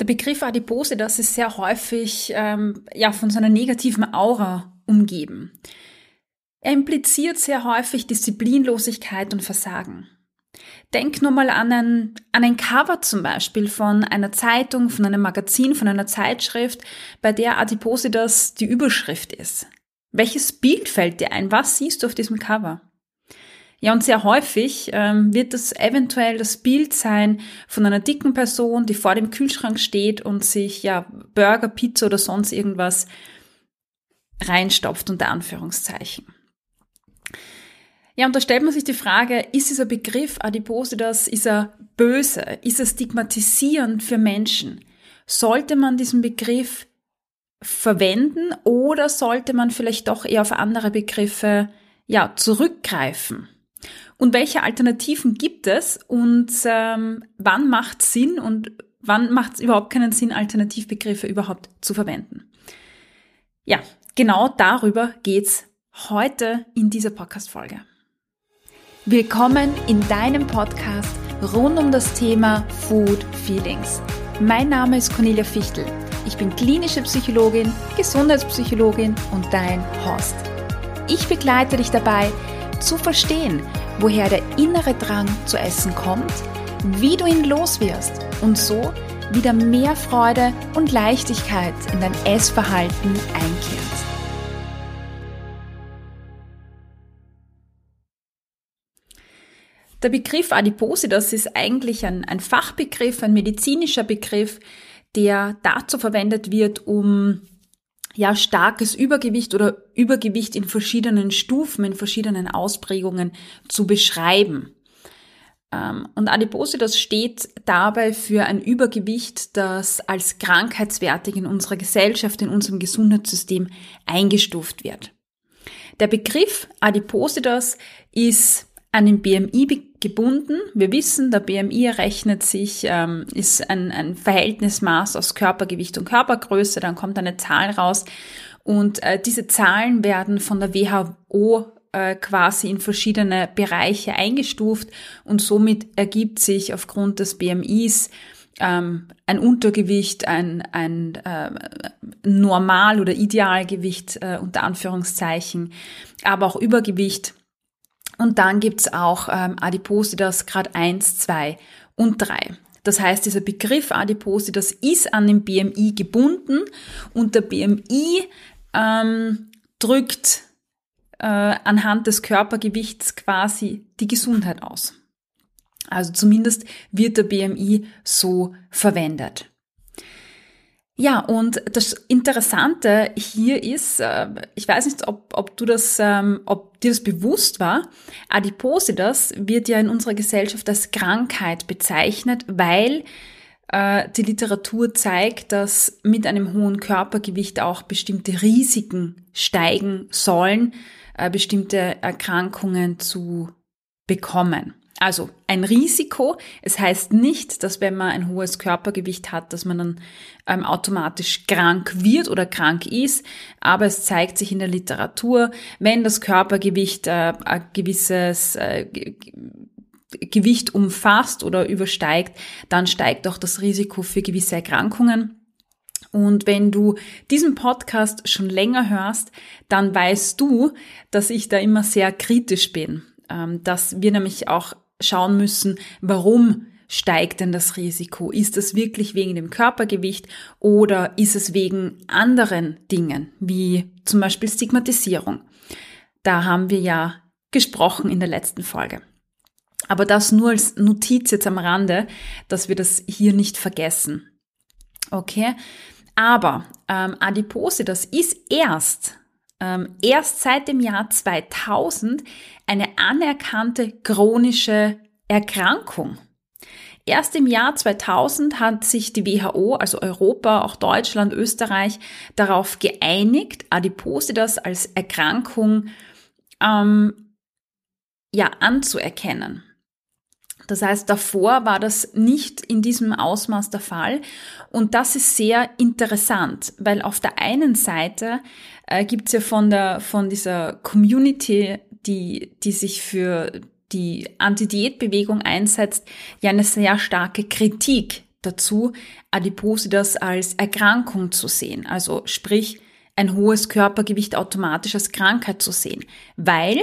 Der Begriff Adipose, das ist sehr häufig ähm, ja, von so einer negativen Aura umgeben. Er impliziert sehr häufig Disziplinlosigkeit und Versagen. Denk nur mal an ein, an ein Cover zum Beispiel von einer Zeitung, von einem Magazin, von einer Zeitschrift, bei der Adipositas die Überschrift ist. Welches Bild fällt dir ein? Was siehst du auf diesem Cover? Ja, und sehr häufig ähm, wird das eventuell das Bild sein von einer dicken Person, die vor dem Kühlschrank steht und sich ja Burger, Pizza oder sonst irgendwas reinstopft unter Anführungszeichen. Ja, und da stellt man sich die Frage, ist dieser Begriff Adipositas, ist er böse, ist er stigmatisierend für Menschen? Sollte man diesen Begriff verwenden oder sollte man vielleicht doch eher auf andere Begriffe ja, zurückgreifen? Und welche Alternativen gibt es und ähm, wann macht Sinn und wann macht es überhaupt keinen Sinn, Alternativbegriffe überhaupt zu verwenden? Ja, genau darüber geht's heute in dieser Podcast-Folge. Willkommen in deinem Podcast rund um das Thema Food Feelings. Mein Name ist Cornelia Fichtel. Ich bin klinische Psychologin, Gesundheitspsychologin und dein Host. Ich begleite dich dabei, zu verstehen, woher der innere Drang zu essen kommt, wie du ihn loswirst und so wieder mehr Freude und Leichtigkeit in dein Essverhalten einkehrt. Der Begriff Adipositas ist eigentlich ein, ein Fachbegriff, ein medizinischer Begriff, der dazu verwendet wird, um ja, starkes Übergewicht oder Übergewicht in verschiedenen Stufen, in verschiedenen Ausprägungen zu beschreiben. Ähm, und Adipositas steht dabei für ein Übergewicht, das als krankheitswertig in unserer Gesellschaft, in unserem Gesundheitssystem eingestuft wird. Der Begriff Adipositas ist an den BMI gebunden. Wir wissen, der BMI errechnet sich, ähm, ist ein, ein Verhältnismaß aus Körpergewicht und Körpergröße, dann kommt eine Zahl raus. Und äh, diese Zahlen werden von der WHO äh, quasi in verschiedene Bereiche eingestuft. Und somit ergibt sich aufgrund des BMIs ähm, ein Untergewicht, ein, ein äh, Normal- oder Idealgewicht äh, unter Anführungszeichen, aber auch Übergewicht und dann gibt's auch ähm, Adipositas Grad 1, 2 und 3. Das heißt, dieser Begriff Adipositas ist an den BMI gebunden und der BMI ähm, drückt äh, anhand des Körpergewichts quasi die Gesundheit aus. Also zumindest wird der BMI so verwendet. Ja, und das Interessante hier ist, äh, ich weiß nicht, ob, ob du das, ähm, ob dir das bewusst war, Adipositas wird ja in unserer Gesellschaft als Krankheit bezeichnet, weil äh, die Literatur zeigt, dass mit einem hohen Körpergewicht auch bestimmte Risiken steigen sollen, äh, bestimmte Erkrankungen zu bekommen. Also ein Risiko. Es heißt nicht, dass wenn man ein hohes Körpergewicht hat, dass man dann ähm, automatisch krank wird oder krank ist. Aber es zeigt sich in der Literatur, wenn das Körpergewicht äh, ein gewisses äh, Gewicht umfasst oder übersteigt, dann steigt auch das Risiko für gewisse Erkrankungen. Und wenn du diesen Podcast schon länger hörst, dann weißt du, dass ich da immer sehr kritisch bin ähm, dass wir nämlich auch schauen müssen, warum steigt denn das Risiko? Ist es wirklich wegen dem Körpergewicht oder ist es wegen anderen Dingen, wie zum Beispiel Stigmatisierung? Da haben wir ja gesprochen in der letzten Folge. Aber das nur als Notiz jetzt am Rande, dass wir das hier nicht vergessen. Okay? Aber ähm, Adipose, das ist erst ähm, erst seit dem Jahr 2000 eine anerkannte chronische Erkrankung. Erst im Jahr 2000 hat sich die WHO, also Europa, auch Deutschland, Österreich, darauf geeinigt, Adipositas als Erkrankung ähm, ja anzuerkennen. Das heißt, davor war das nicht in diesem Ausmaß der Fall. Und das ist sehr interessant, weil auf der einen Seite äh, gibt's ja von der, von dieser Community, die, die sich für die Anti-Diät-Bewegung einsetzt, ja eine sehr starke Kritik dazu, Adipositas als Erkrankung zu sehen. Also sprich, ein hohes Körpergewicht automatisch als Krankheit zu sehen. Weil,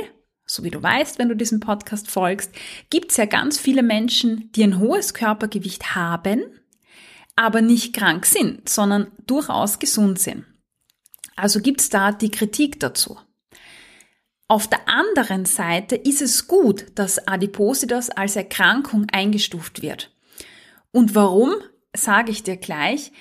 so wie du weißt, wenn du diesem Podcast folgst, gibt es ja ganz viele Menschen, die ein hohes Körpergewicht haben, aber nicht krank sind, sondern durchaus gesund sind. Also gibt es da die Kritik dazu. Auf der anderen Seite ist es gut, dass Adipositas als Erkrankung eingestuft wird. Und warum, sage ich dir gleich.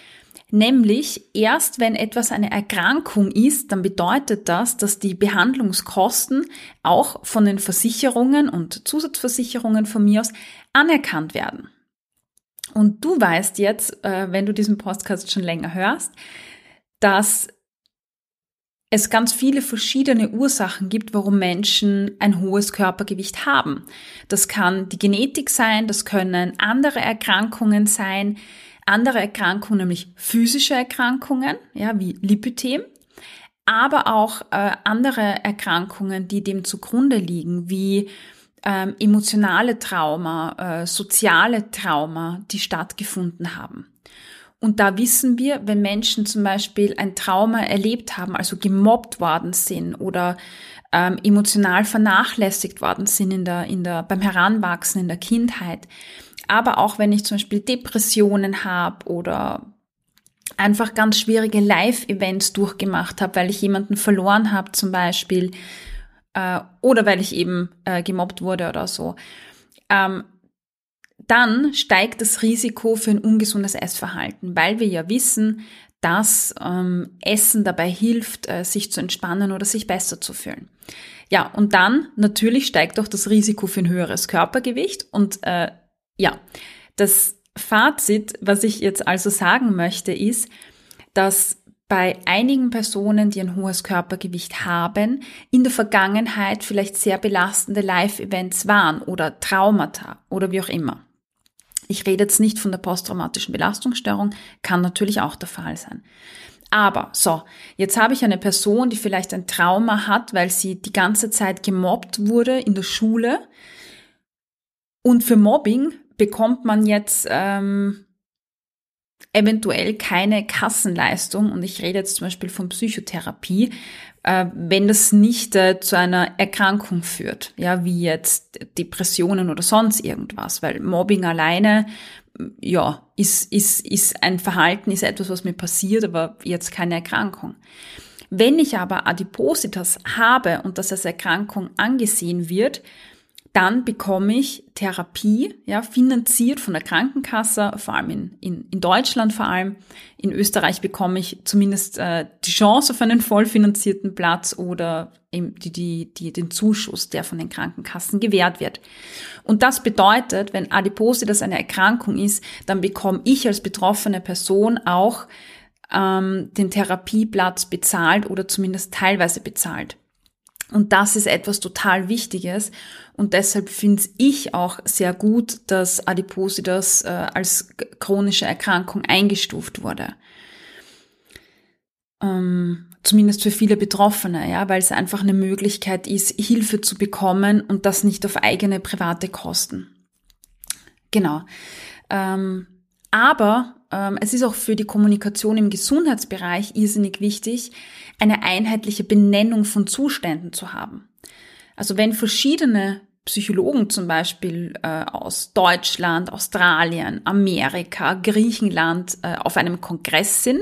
Nämlich erst wenn etwas eine Erkrankung ist, dann bedeutet das, dass die Behandlungskosten auch von den Versicherungen und Zusatzversicherungen von mir aus anerkannt werden. Und du weißt jetzt, äh, wenn du diesen Podcast schon länger hörst, dass es ganz viele verschiedene Ursachen gibt, warum Menschen ein hohes Körpergewicht haben. Das kann die Genetik sein, das können andere Erkrankungen sein, andere Erkrankungen, nämlich physische Erkrankungen, ja, wie Lipödem, aber auch äh, andere Erkrankungen, die dem zugrunde liegen, wie ähm, emotionale Trauma, äh, soziale Trauma, die stattgefunden haben. Und da wissen wir, wenn Menschen zum Beispiel ein Trauma erlebt haben, also gemobbt worden sind oder ähm, emotional vernachlässigt worden sind in der, in der, beim Heranwachsen, in der Kindheit, aber auch wenn ich zum Beispiel Depressionen habe oder einfach ganz schwierige Live-Events durchgemacht habe, weil ich jemanden verloren habe zum Beispiel äh, oder weil ich eben äh, gemobbt wurde oder so, ähm, dann steigt das Risiko für ein ungesundes Essverhalten, weil wir ja wissen, dass ähm, Essen dabei hilft, äh, sich zu entspannen oder sich besser zu fühlen. Ja, und dann natürlich steigt auch das Risiko für ein höheres Körpergewicht. Und äh, ja, das Fazit, was ich jetzt also sagen möchte, ist, dass bei einigen Personen, die ein hohes Körpergewicht haben, in der Vergangenheit vielleicht sehr belastende Live-Events waren oder Traumata oder wie auch immer. Ich rede jetzt nicht von der posttraumatischen Belastungsstörung, kann natürlich auch der Fall sein. Aber so, jetzt habe ich eine Person, die vielleicht ein Trauma hat, weil sie die ganze Zeit gemobbt wurde in der Schule. Und für Mobbing bekommt man jetzt ähm, eventuell keine Kassenleistung. Und ich rede jetzt zum Beispiel von Psychotherapie, äh, wenn das nicht äh, zu einer Erkrankung führt, ja, wie jetzt Depressionen oder sonst irgendwas, weil Mobbing alleine, ja, ist, ist, ist ein Verhalten, ist etwas, was mir passiert, aber jetzt keine Erkrankung. Wenn ich aber Adipositas habe und das als Erkrankung angesehen wird, dann bekomme ich Therapie, ja, finanziert von der Krankenkasse, vor allem in, in, in Deutschland vor allem. In Österreich bekomme ich zumindest äh, die Chance auf einen vollfinanzierten Platz oder eben die, die, die, den Zuschuss, der von den Krankenkassen gewährt wird. Und das bedeutet, wenn Adipose das eine Erkrankung ist, dann bekomme ich als betroffene Person auch ähm, den Therapieplatz bezahlt oder zumindest teilweise bezahlt. Und das ist etwas total Wichtiges. Und deshalb finde ich auch sehr gut, dass Adipositas äh, als chronische Erkrankung eingestuft wurde. Ähm, zumindest für viele Betroffene, ja, weil es einfach eine Möglichkeit ist, Hilfe zu bekommen und das nicht auf eigene private Kosten. Genau. Ähm, aber ähm, es ist auch für die Kommunikation im Gesundheitsbereich irrsinnig wichtig, eine einheitliche Benennung von Zuständen zu haben. Also wenn verschiedene Psychologen zum Beispiel äh, aus Deutschland, Australien, Amerika, Griechenland äh, auf einem Kongress sind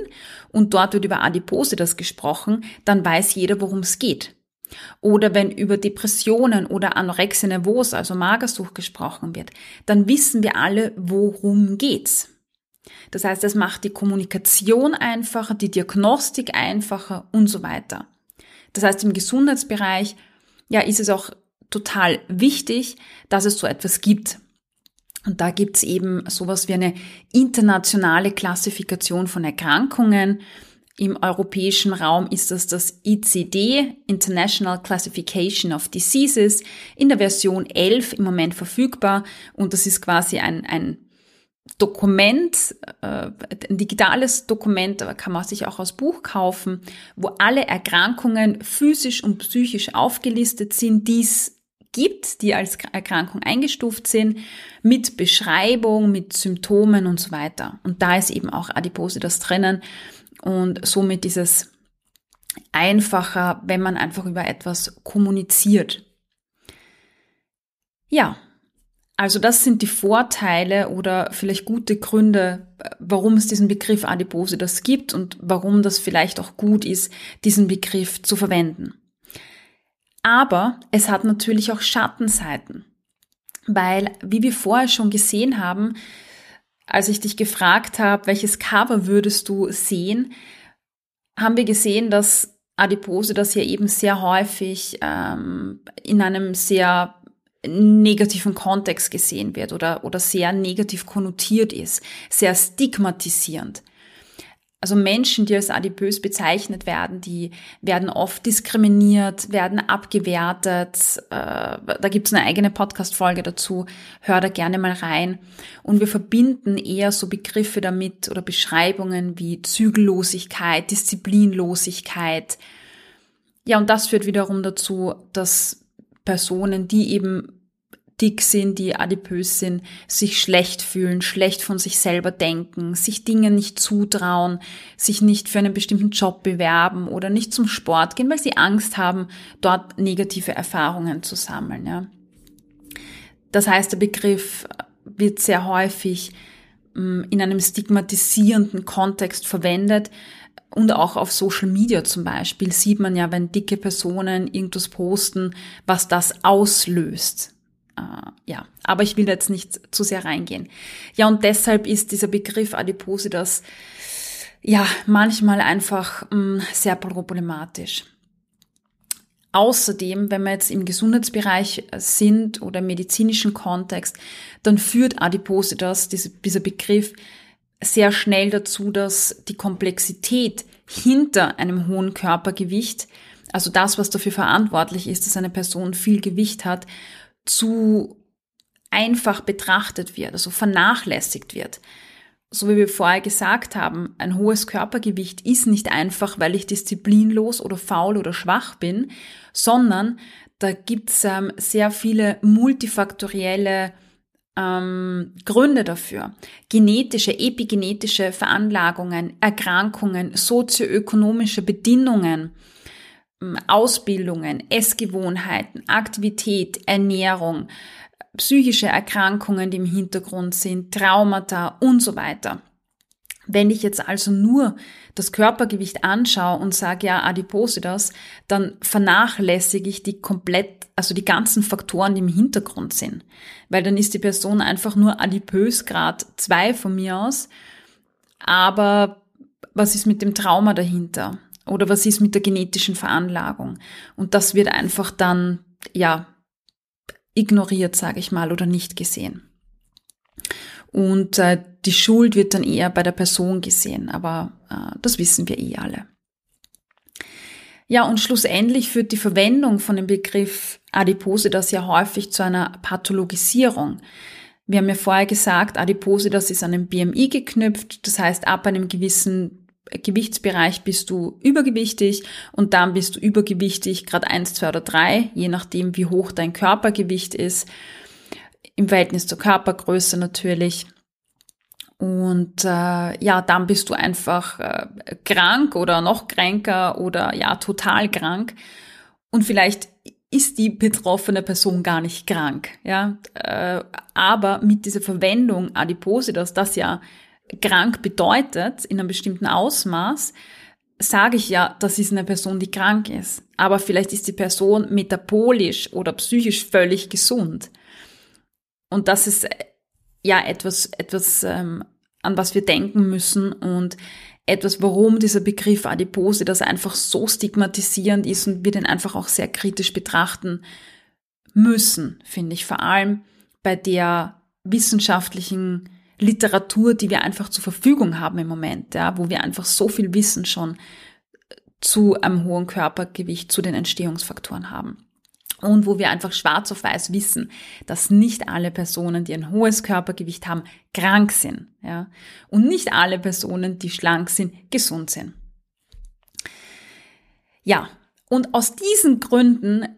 und dort wird über Adipositas gesprochen, dann weiß jeder, worum es geht. Oder wenn über Depressionen oder Anorexia nervosa, also Magersucht gesprochen wird, dann wissen wir alle, worum geht's. Das heißt, es macht die Kommunikation einfacher, die Diagnostik einfacher und so weiter. Das heißt, im Gesundheitsbereich, ja, ist es auch total wichtig, dass es so etwas gibt. Und da gibt's eben sowas wie eine internationale Klassifikation von Erkrankungen. Im europäischen Raum ist das das ICD, International Classification of Diseases, in der Version 11 im Moment verfügbar. Und das ist quasi ein, ein Dokument, äh, ein digitales Dokument, kann man sich auch als Buch kaufen, wo alle Erkrankungen physisch und psychisch aufgelistet sind, die es gibt, die als Erkrankung eingestuft sind, mit Beschreibung, mit Symptomen und so weiter. Und da ist eben auch Adipositas drinnen und somit ist es einfacher, wenn man einfach über etwas kommuniziert. Ja, also das sind die Vorteile oder vielleicht gute Gründe, warum es diesen Begriff Adipose das gibt und warum das vielleicht auch gut ist, diesen Begriff zu verwenden. Aber es hat natürlich auch Schattenseiten, weil, wie wir vorher schon gesehen haben, als ich dich gefragt habe, welches Cover würdest du sehen, haben wir gesehen, dass Adipose das ja eben sehr häufig ähm, in einem sehr negativen Kontext gesehen wird oder, oder sehr negativ konnotiert ist, sehr stigmatisierend. Also Menschen, die als adipös bezeichnet werden, die werden oft diskriminiert, werden abgewertet. Äh, da gibt's eine eigene Podcast-Folge dazu. Hör da gerne mal rein. Und wir verbinden eher so Begriffe damit oder Beschreibungen wie Zügellosigkeit, Disziplinlosigkeit. Ja, und das führt wiederum dazu, dass Personen, die eben dick sind, die adipös sind, sich schlecht fühlen, schlecht von sich selber denken, sich Dinge nicht zutrauen, sich nicht für einen bestimmten Job bewerben oder nicht zum Sport gehen, weil sie Angst haben, dort negative Erfahrungen zu sammeln. Ja. Das heißt, der Begriff wird sehr häufig mm, in einem stigmatisierenden Kontext verwendet, und auch auf Social Media zum Beispiel sieht man ja, wenn dicke Personen irgendwas posten, was das auslöst. Uh, ja, aber ich will jetzt nicht zu sehr reingehen. Ja, und deshalb ist dieser Begriff Adipositas ja manchmal einfach mh, mm, sehr problematisch. Außerdem, wenn wir jetzt im Gesundheitsbereich sind oder im medizinischen Kontext, dann führt Adipositas, dieser Begriff, sehr schnell dazu, dass die Komplexität hinter einem hohen Körpergewicht, also das, was dafür verantwortlich ist, dass eine Person viel Gewicht hat, zu einfach betrachtet wird, also vernachlässigt wird. So wie wir vorher gesagt haben, ein hohes Körpergewicht ist nicht einfach, weil ich disziplinlos oder faul oder schwach bin, sondern da gibt's ähm, sehr viele multifaktorielle ähm, Gründe dafür. Genetische, epigenetische Veranlagungen, Erkrankungen, sozioökonomische Bedingungen, Ausbildungen, Essgewohnheiten, Aktivität, Ernährung, psychische Erkrankungen, die im Hintergrund sind, Traumata und so weiter. Wenn ich jetzt also nur das Körpergewicht anschaue und sage, ja, Adipositas, dann vernachlässige ich die komplett, also die ganzen Faktoren, die im Hintergrund sind. Weil dann ist die Person einfach nur adipös Grad 2 von mir aus. Aber was ist mit dem Trauma dahinter? Oder was ist mit der genetischen Veranlagung? Und das wird einfach dann, ja, ignoriert, sage ich mal, oder nicht gesehen. Und äh, die Schuld wird dann eher bei der Person gesehen, aber äh, das wissen wir eh alle. Ja, und schlussendlich führt die Verwendung von dem Begriff Adipose das ja häufig zu einer Pathologisierung. Wir haben ja vorher gesagt, Adipose das ist an den BMI geknüpft, das heißt, ab einem gewissen Gewichtsbereich bist du übergewichtig und dann bist du übergewichtig, Grad 1, 2 oder 3, je nachdem, wie hoch dein Körpergewicht ist im Verhältnis zur Körpergröße natürlich. Und äh, ja, dann bist du einfach äh, krank oder noch kränker oder ja, total krank. Und vielleicht ist die betroffene Person gar nicht krank, ja. Äh, aber mit dieser Verwendung Adipositas, das ja krank bedeutet in einem bestimmten Ausmaß, sage ich ja, das ist eine Person, die krank ist. Aber vielleicht ist die Person metabolisch oder psychisch völlig gesund. Und das ist äh, ja etwas, etwas, ähm, an was wir denken müssen und etwas, warum dieser Begriff Adipose das einfach so stigmatisierend ist und wir den einfach auch sehr kritisch betrachten müssen, finde ich. Vor allem bei der wissenschaftlichen Literatur, die wir einfach zur Verfügung haben im Moment, ja, wo wir einfach so viel Wissen schon zu einem hohen Körpergewicht, zu den Entstehungsfaktoren haben und wo wir einfach schwarz auf weiß wissen, dass nicht alle Personen, die ein hohes Körpergewicht haben, krank sind, ja, und nicht alle Personen, die schlank sind, gesund sind. Ja, und aus diesen Gründen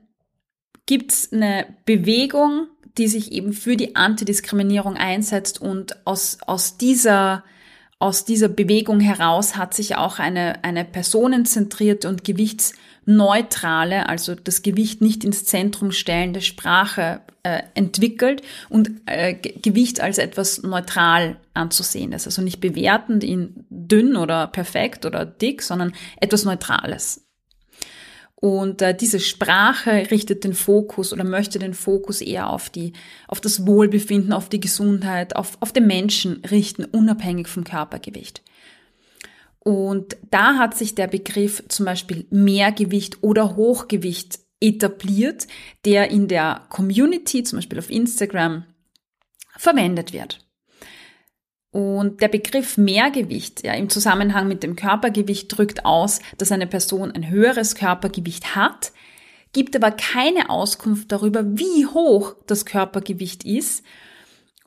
gibt es eine Bewegung, die sich eben für die Antidiskriminierung einsetzt und aus, aus dieser aus dieser Bewegung heraus hat sich auch eine, eine personenzentrierte und gewichtsneutrale, also das Gewicht nicht ins Zentrum stellende Sprache äh, entwickelt und äh, Gewicht als etwas neutral anzusehen ist. Also nicht bewertend in dünn oder perfekt oder dick, sondern etwas Neutrales. Und äh, diese Sprache richtet den Fokus oder möchte den Fokus eher auf die, auf das Wohlbefinden, auf die Gesundheit, auf, auf den Menschen richten, unabhängig vom Körpergewicht. Und da hat sich der Begriff zum Beispiel Mehrgewicht oder Hochgewicht etabliert, der in der Community, zum Beispiel auf Instagram, verwendet wird. Und der Begriff Mehrgewicht ja, im Zusammenhang mit dem Körpergewicht drückt aus, dass eine Person ein höheres Körpergewicht hat, gibt aber keine Auskunft darüber, wie hoch das Körpergewicht ist.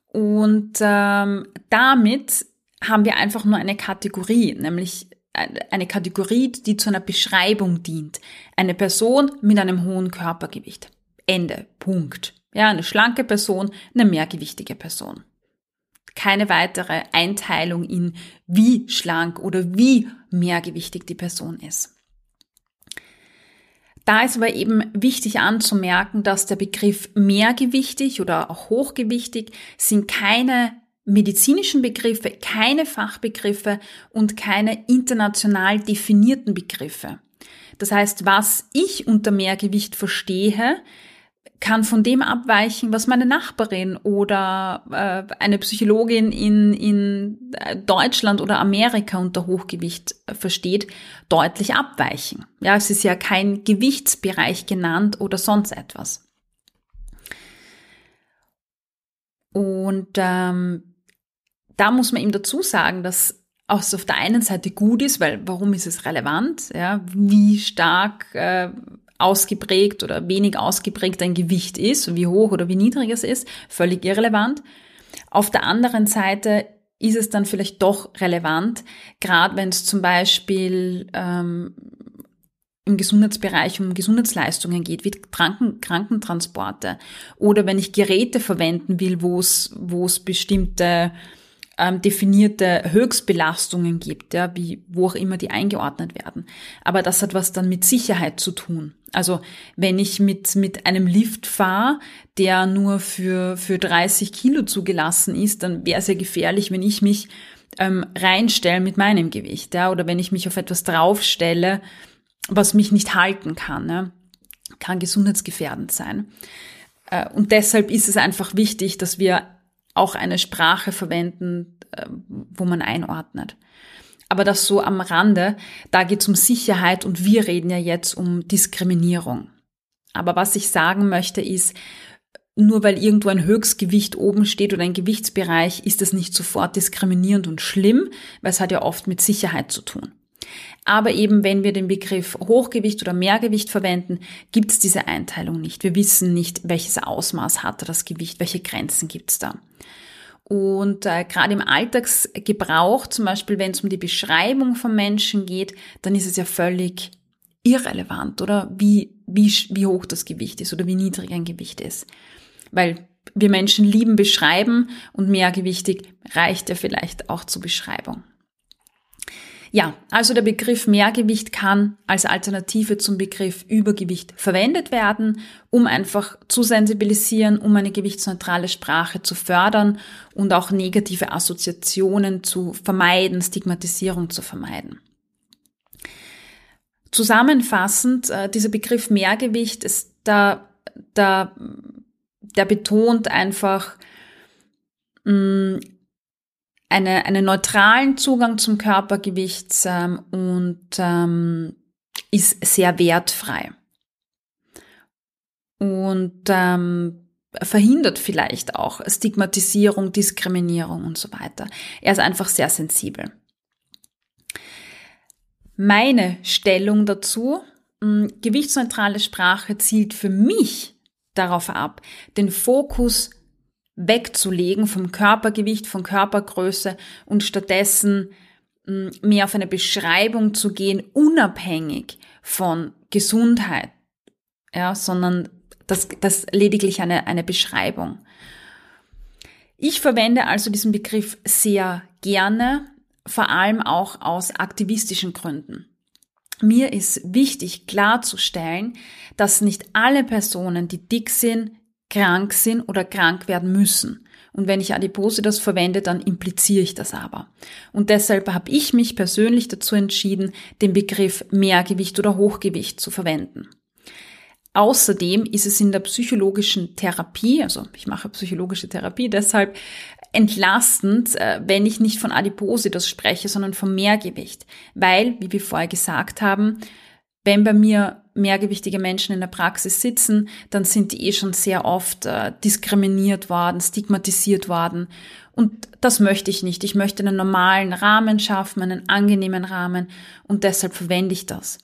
Und ähm, damit haben wir einfach nur eine Kategorie, nämlich eine Kategorie, die zu einer Beschreibung dient. Eine Person mit einem hohen Körpergewicht. Ende. Punkt. Ja, eine schlanke Person, eine mehrgewichtige Person keine weitere Einteilung in wie schlank oder wie mehrgewichtig die Person ist. Da ist aber eben wichtig anzumerken, dass der Begriff mehrgewichtig oder auch hochgewichtig sind keine medizinischen Begriffe, keine Fachbegriffe und keine international definierten Begriffe. Das heißt, was ich unter Mehrgewicht verstehe, kann von dem abweichen, was meine Nachbarin oder äh, eine Psychologin in, in äh, Deutschland oder Amerika unter Hochgewicht äh, versteht, deutlich abweichen. Ja, es ist ja kein Gewichtsbereich genannt oder sonst etwas. Und ähm, da muss man ihm dazu sagen, dass auch auf der einen Seite gut ist, weil warum ist es relevant? Ja, wie stark äh, ausgeprägt oder wenig ausgeprägt ein Gewicht ist, wie hoch oder wie niedrig es ist, völlig irrelevant. Auf der anderen Seite ist es dann vielleicht doch relevant, gerade wenn es zum Beispiel ähm, im Gesundheitsbereich um Gesundheitsleistungen geht, wie Kranken, Krankentransporte oder wenn ich Geräte verwenden will, wo es wo es bestimmte ähm, definierte Höchstbelastungen gibt, ja, wie, wo auch immer die eingeordnet werden. Aber das hat was dann mit Sicherheit zu tun. Also wenn ich mit, mit einem Lift fahre, der nur für, für 30 Kilo zugelassen ist, dann wäre es ja gefährlich, wenn ich mich ähm, reinstelle mit meinem Gewicht, ja, oder wenn ich mich auf etwas draufstelle, was mich nicht halten kann, ja, kann gesundheitsgefährdend sein. Äh, und deshalb ist es einfach wichtig, dass wir auch eine Sprache verwenden, äh, wo man einordnet. Aber das so am Rande, da geht es um Sicherheit und wir reden ja jetzt um Diskriminierung. Aber was ich sagen möchte ist, nur weil irgendwo ein Höchstgewicht oben steht oder ein Gewichtsbereich, ist das nicht sofort diskriminierend und schlimm, weil es hat ja oft mit Sicherheit zu tun. Aber eben, wenn wir den Begriff Hochgewicht oder Mehrgewicht verwenden, gibt es diese Einteilung nicht. Wir wissen nicht, welches Ausmaß hatte das Gewicht, welche Grenzen gibt es da. Und äh, gerade im Alltagsgebrauch, zum Beispiel wenn es um die Beschreibung von Menschen geht, dann ist es ja völlig irrelevant, oder? Wie, wie, wie hoch das Gewicht ist oder wie niedrig ein Gewicht ist. Weil wir Menschen lieben beschreiben und mehrgewichtig reicht ja vielleicht auch zur Beschreibung. Ja, also der Begriff Mehrgewicht kann als Alternative zum Begriff Übergewicht verwendet werden, um einfach zu sensibilisieren, um eine gewichtsneutrale Sprache zu fördern und auch negative Assoziationen zu vermeiden, Stigmatisierung zu vermeiden. Zusammenfassend, äh, dieser Begriff Mehrgewicht ist da, da, der betont einfach, mh, mm, eine, einen neutralen Zugang zum Körpergewicht ähm, und ähm, ist sehr wertfrei. Und ähm, verhindert vielleicht auch Stigmatisierung, Diskriminierung und so weiter. Er ist einfach sehr sensibel. Meine Stellung dazu, hm, gewichtsneutrale Sprache zielt für mich darauf ab, den Fokus wegzulegen vom Körpergewicht, von Körpergröße und stattdessen mm, mehr auf eine Beschreibung zu gehen, unabhängig von Gesundheit, ja, sondern das, das lediglich eine, eine Beschreibung. Ich verwende also diesen Begriff sehr gerne, vor allem auch aus aktivistischen Gründen. Mir ist wichtig klarzustellen, dass nicht alle Personen, die dick sind, krank sind oder krank werden müssen. Und wenn ich Adipositas verwende, dann impliziere ich das aber. Und deshalb habe ich mich persönlich dazu entschieden, den Begriff Mehrgewicht oder Hochgewicht zu verwenden. Außerdem ist es in der psychologischen Therapie, also ich mache psychologische Therapie, deshalb entlastend, äh, wenn ich nicht von Adipositas spreche, sondern vom Mehrgewicht. Weil, wie wir vorher gesagt haben, wenn bei mir mehrgewichtige Menschen in der Praxis sitzen, dann sind die eh schon sehr oft äh, diskriminiert worden, stigmatisiert worden. Und das möchte ich nicht. Ich möchte einen normalen Rahmen schaffen, einen angenehmen Rahmen und deshalb verwende ich das.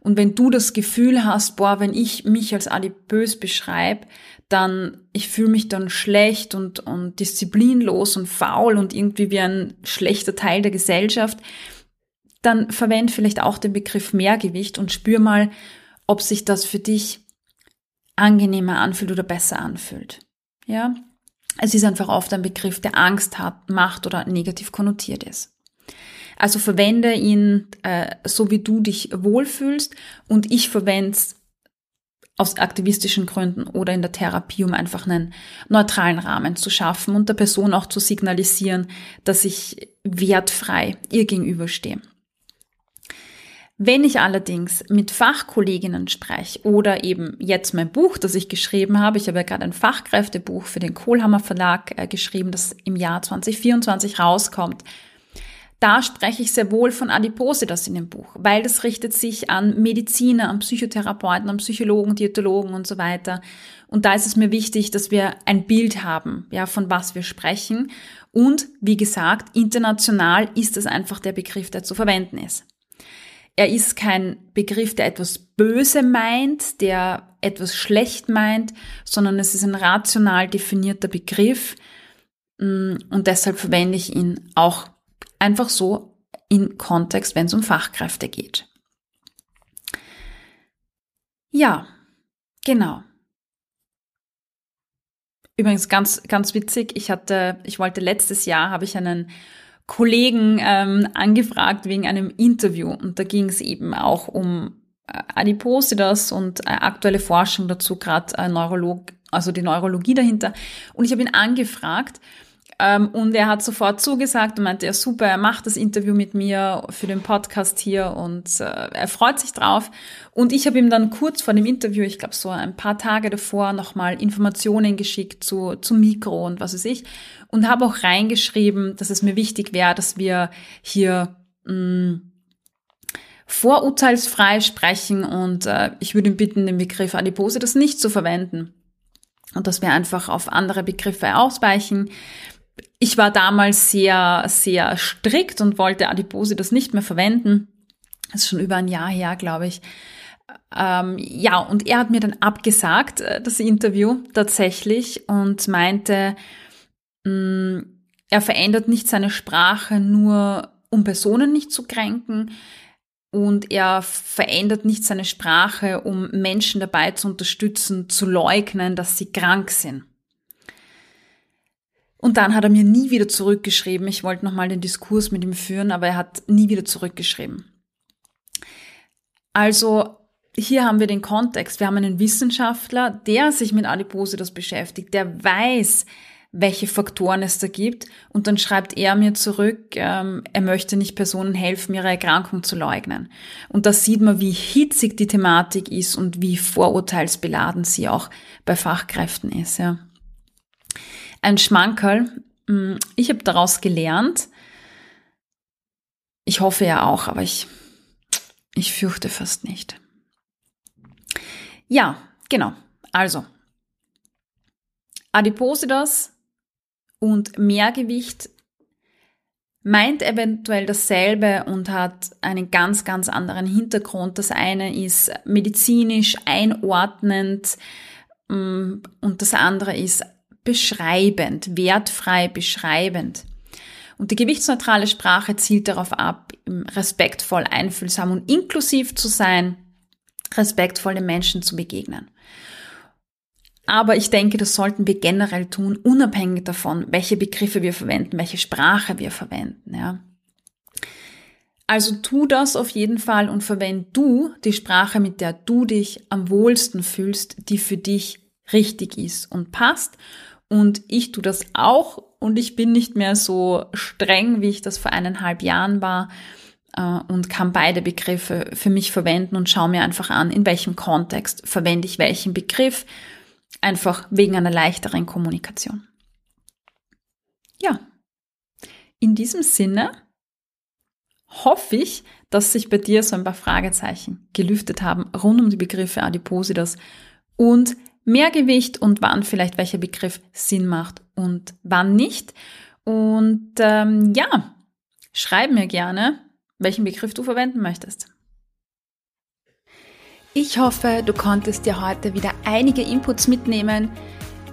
Und wenn du das Gefühl hast, boah, wenn ich mich als adipös beschreibe, dann ich fühle mich dann schlecht und, und disziplinlos und faul und irgendwie wie ein schlechter Teil der Gesellschaft, dann verwend vielleicht auch den Begriff Mehrgewicht und spür mal, ob sich das für dich angenehmer anfühlt oder besser anfühlt. Ja? Es ist einfach oft ein Begriff, der Angst hat, macht oder negativ konnotiert ist. Also verwende ihn äh, so, wie du dich wohlfühlst und ich verwende es aus aktivistischen Gründen oder in der Therapie, um einfach einen neutralen Rahmen zu schaffen und der Person auch zu signalisieren, dass ich wertfrei ihr gegenüberstehe. Wenn ich allerdings mit Fachkolleginnen spreche oder eben jetzt mein Buch, das ich geschrieben habe, ich habe ja gerade ein Fachkräftebuch für den Kohlhammer Verlag äh, geschrieben, das im Jahr 2024 rauskommt, da spreche ich sehr wohl von Adipositas in dem Buch, weil das richtet sich an Mediziner, an Psychotherapeuten, an Psychologen, Diätologen und so weiter. Und da ist es mir wichtig, dass wir ein Bild haben, ja, von was wir sprechen. Und wie gesagt, international ist es einfach der Begriff, der zu verwenden ist. Er ist kein Begriff, der etwas böse meint, der etwas schlecht meint, sondern es ist ein rational definierter Begriff. Mm, und deshalb verwende ich ihn auch einfach so in Kontext, wenn es um Fachkräfte geht. Ja, genau. Übrigens ganz, ganz witzig. Ich hatte, ich wollte letztes Jahr, habe ich einen Kollegen ähm, angefragt wegen einem Interview und da ging es eben auch um äh, Adipositas und äh, aktuelle Forschung dazu, gerade äh, Neurolog, also die Neurologie dahinter. Und ich habe ihn angefragt, und er hat sofort zugesagt und meinte, ja super, er macht das Interview mit mir für den Podcast hier und äh, er freut sich drauf. Und ich habe ihm dann kurz vor dem Interview, ich glaube so ein paar Tage davor, nochmal Informationen geschickt zu, zu Mikro und was weiß ich. Und habe auch reingeschrieben, dass es mir wichtig wäre, dass wir hier mh, mm, vorurteilsfrei sprechen und äh, ich würde ihn bitten, den Begriff Adipose das nicht zu verwenden und dass wir einfach auf andere Begriffe ausweichen ich war damals sehr, sehr strikt und wollte Adipose das nicht mehr verwenden. Das ist schon über ein Jahr her, glaube ich. Ähm, ja, und er hat mir dann abgesagt, äh, das Interview tatsächlich, und meinte, mh, mm, er verändert nicht seine Sprache nur, um Personen nicht zu kränken, und er verändert nicht seine Sprache, um Menschen dabei zu unterstützen, zu leugnen, dass sie krank sind. Und dann hat er mir nie wieder zurückgeschrieben. Ich wollte nochmal den Diskurs mit ihm führen, aber er hat nie wieder zurückgeschrieben. Also hier haben wir den Kontext. Wir haben einen Wissenschaftler, der sich mit Adipositas beschäftigt, der weiß, welche Faktoren es da gibt. Und dann schreibt er mir zurück, ähm, er möchte nicht Personen helfen, ihre Erkrankung zu leugnen. Und da sieht man, wie hitzig die Thematik ist und wie vorurteilsbeladen sie auch bei Fachkräften ist. Ja. Ein Schmankerl. Mm, ich habe daraus gelernt. Ich hoffe ja auch, aber ich, ich fürchte fast nicht. Ja, genau. Also, Adipositas und Mehrgewicht meint eventuell dasselbe und hat einen ganz, ganz anderen Hintergrund. Das eine ist medizinisch einordnend mm, und das andere ist beschreibend, wertfrei beschreibend. Und die gewichtsneutrale Sprache zielt darauf ab, respektvoll, einfühlsam und inklusiv zu sein, respektvoll den Menschen zu begegnen. Aber ich denke, das sollten wir generell tun, unabhängig davon, welche Begriffe wir verwenden, welche Sprache wir verwenden, ja. Also tu das auf jeden Fall und verwende du die Sprache, mit der du dich am wohlsten fühlst, die für dich richtig ist und passt. Und ich tu das auch und ich bin nicht mehr so streng, wie ich das vor eineinhalb Jahren war äh, und kann beide Begriffe für mich verwenden und schaue mir einfach an, in welchem Kontext verwende ich welchen Begriff, einfach wegen einer leichteren Kommunikation. Ja, in diesem Sinne hoffe ich, dass sich bei dir so ein paar Fragezeichen gelüftet haben rund um die Begriffe Adipositas und Mehrgewicht und wann vielleicht welcher Begriff Sinn macht und wann nicht. Und ähm, ja, schreib mir gerne, welchen Begriff du verwenden möchtest. Ich hoffe, du konntest dir heute wieder einige Inputs mitnehmen,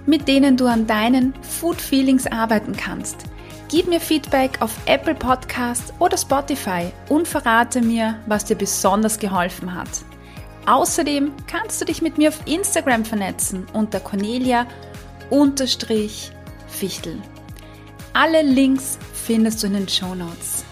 mit denen du an deinen Food Feelings arbeiten kannst. Gib mir Feedback auf Apple Podcasts oder Spotify und verrate mir, was dir besonders geholfen hat. Außerdem kannst du dich mit mir auf Instagram vernetzen unter Cornelia-Fichtel. Alle Links findest du in den Show Notes.